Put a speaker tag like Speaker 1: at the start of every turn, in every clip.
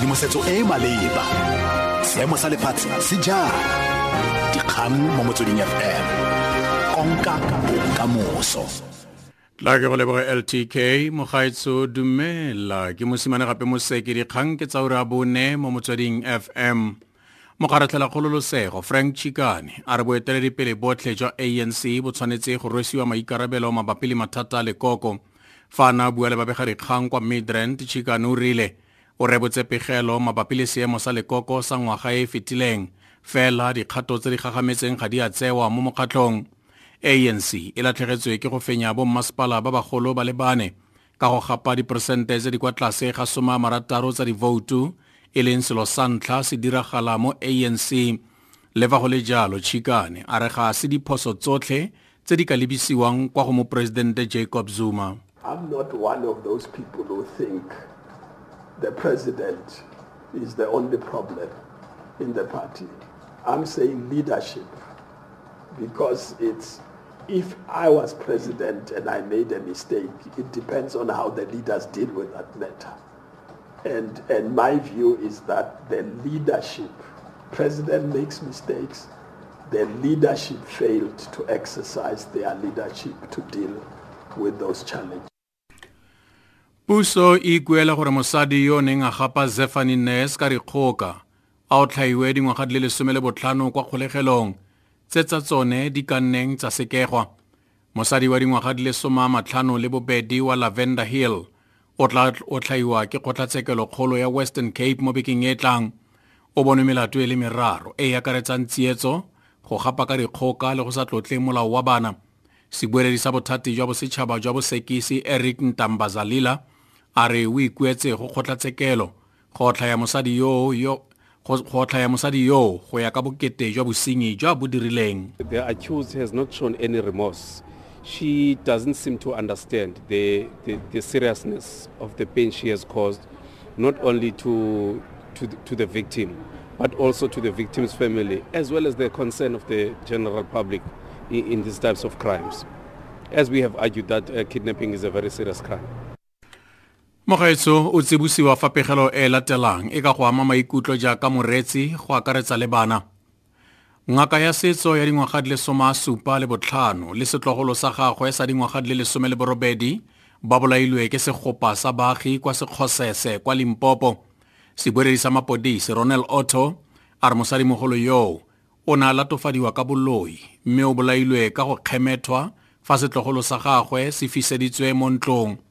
Speaker 1: tshedimosetso e e maleba. Seemo sa lefatshe se jang dikgang mo motsweding fm konka bokamoso.
Speaker 2: La ke go leboge ltk mogaetso dumela. Ke mosimane gape moseke dikgang ke tsa ore bone mo motsweding fm mokgaratlhela kgololosego frank chikane a re boeteledipele botlhe jwa anc bo tshwanetse go rwesiwa maikarabelo mabapi le mathata a lekoko. Fa a na bua le babegadikgang kwa midrand chikane o rile o rebotse pegelo mabapi le seemo sa lekoko sa ngwaga e e fetileng. Fela dikgato tse di gagametseng ga di a tsewa mo mokgatlhong. Anc e latlhegetswe ke go fenya bommasepala ba bagolo ba le bane ka go gapa diperesente tse di kwa tlase ga soma marataro tsa divoutu e leng selo sa ntlha se diragala mo anc le fa go le jalo chikane a re ga se diphoso tsotlhe tse di ka lebisiwang kwa go moporesidente jacob zuma.
Speaker 3: I'm not one of those people who think the president is the only problem in the party. I'm saying leadership because it's if I was president and I made a mistake, it depends on how the leaders deal with that matter. And, and my view is that the leadership, president makes mistakes, the leadership failed to exercise their leadership to deal with those challenges.
Speaker 2: Puso e ikuela gore mosadi yo o neng a gapa zefani nes ka dikgoka a o tlhaiwe dingwaga di le lesome le botlhano kwa kgolegelong tse tsa tsone di ka nneng tsa sekegwa. Mosadi wa dingwaga di le soma matlhano le bobedi wa lavender hill o tla o tlhaiwa ke kgotlatshekelo kgolo ya western cape mo bekeng e tlang. O bonwe melato e le meraro e e akaretsang tsietso go gapa ka dikgoka le go sa tlotle molao wa bana. Sebueledi sa bothati jwa bosetšhaba jwa bosekisi eric ntambazalila a re o ikuetse go kgotlatshekelo go mosadi yoo yo go ya ka bokete jwa bosenyi jwa bo dirileng
Speaker 4: The accused has not shown any remorse. She doesn't seem to understand the, the, the seriousness of the pain she has caused, not only to, to, to the victim, but also to the victim's family, as well as the concern of the general public in, in these types of crimes. As we have argued that uh, kidnapping is a very serious crime.
Speaker 2: Mogaetso o tsebosiwa fa pegelo e latelang e ka go ama maikutlo jaaka moreetsi go akaretsa le bana. Ngaka ya setso ya dingwaga di le soma supa le botlhano le setlogolo sa gagwe sa dingwaga di le lesome le borobedi ba bolailwe ke segopa sa baagi kwa sekgosese kwa limpopo. Sebueledi sa mapodisi ronel otto a re mosadimogolo yoo o ne a latofadiwa ka boloi mme o bolailwe ka go kgemethwa fa setlogolo sa gagwe se fiseditswe mo ntlong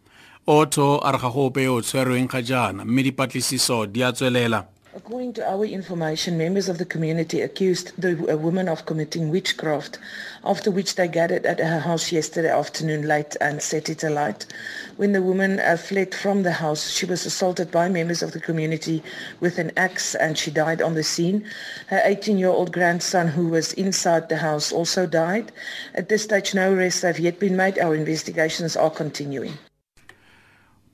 Speaker 2: a re ga o tshwerweng ga jaana mme dipatlisiso di a tswelela
Speaker 5: According to our information, members of the community accused the a woman of committing witchcraft, after which they gathered at her house yesterday afternoon late and set it alight. When the woman uh, fled from the house, she was assaulted by members of the community with an axe and she died on the scene. Her 18-year-old grandson who was inside the house also died. At this stage, no arrests have yet been made. Our investigations are continuing.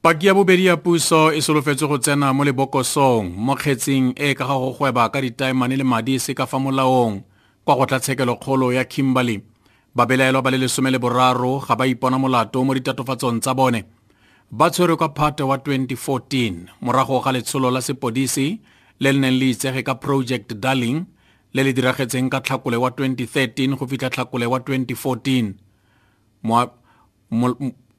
Speaker 2: Paki ya bobedi ya puso e solofetse go tsena mo lebokosong mo kgetseng e ka ga go gweba ka ditaemane le madi se ka fa molaong kwa kgotlatshekelo-kgolo ya kimberley. Babelaelwa ba le lesome le boraro ga ba ipona molato mo ditatofatsong tsa bone. Ba tshwerwe kwa phate wa 2014 morago ga letsholo la sepodisi le le neng le itsege ka project darling le le diragetseng ka tlhakole wa 2013 go fitlha tlhakole wa 2014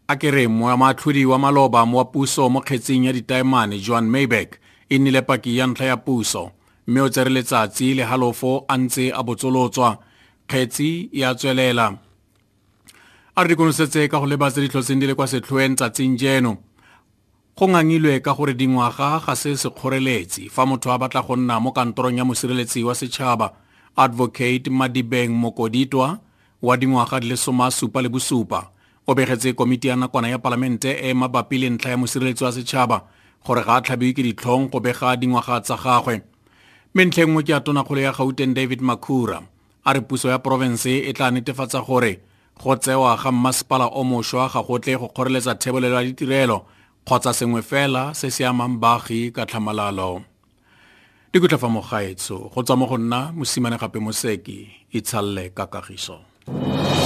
Speaker 2: A kere moamatlhodi wa maloba mo wa puso mo kgetseng ya ditaemane joan maybeck e nnile paki ya ntlha ya puso mme o tsere letsatsi le halofo a ntse a botsolotswa kgetsi e a tswelela. A re dikonosetse ka go lebatse ditlhotseng di le kwa setlhoeng tsatsing jeno. Go ngangilwe ka gore dingwaga ga se sekgoreletsi fa motho a batla go nna mo kantorong ya mosireletsi wa setšhaba advocate madibeng mokoditwa wa dingwaga di le soma supa le bosupa o begetse komiti ya nakwana ya palamente e mabapi le ntlha ya mosireletsi wa setšhaba gore ga a tlhabiwe ke ditlhong go bega dingwaga tsa gagwe. Mme ntlheng nngwe ke ya tonakgolo ya gauteng david makhura. A re puso ya porofense e tla netefatsa gore go tsewa ga mmasepala o mošwa ga gotle go kgoreletsa thebolelo ya ditirelo kgotsa sengwe fela se se amang baagi ka tlhamalalo. Dikotla fa mogaetso go tswa mo go nna mosimane gape moseki itshalalle ka kagiso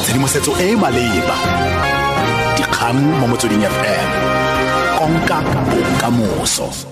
Speaker 1: tshedimosetso e e maleba. Dikgang mo motsweding fm konka bokamoso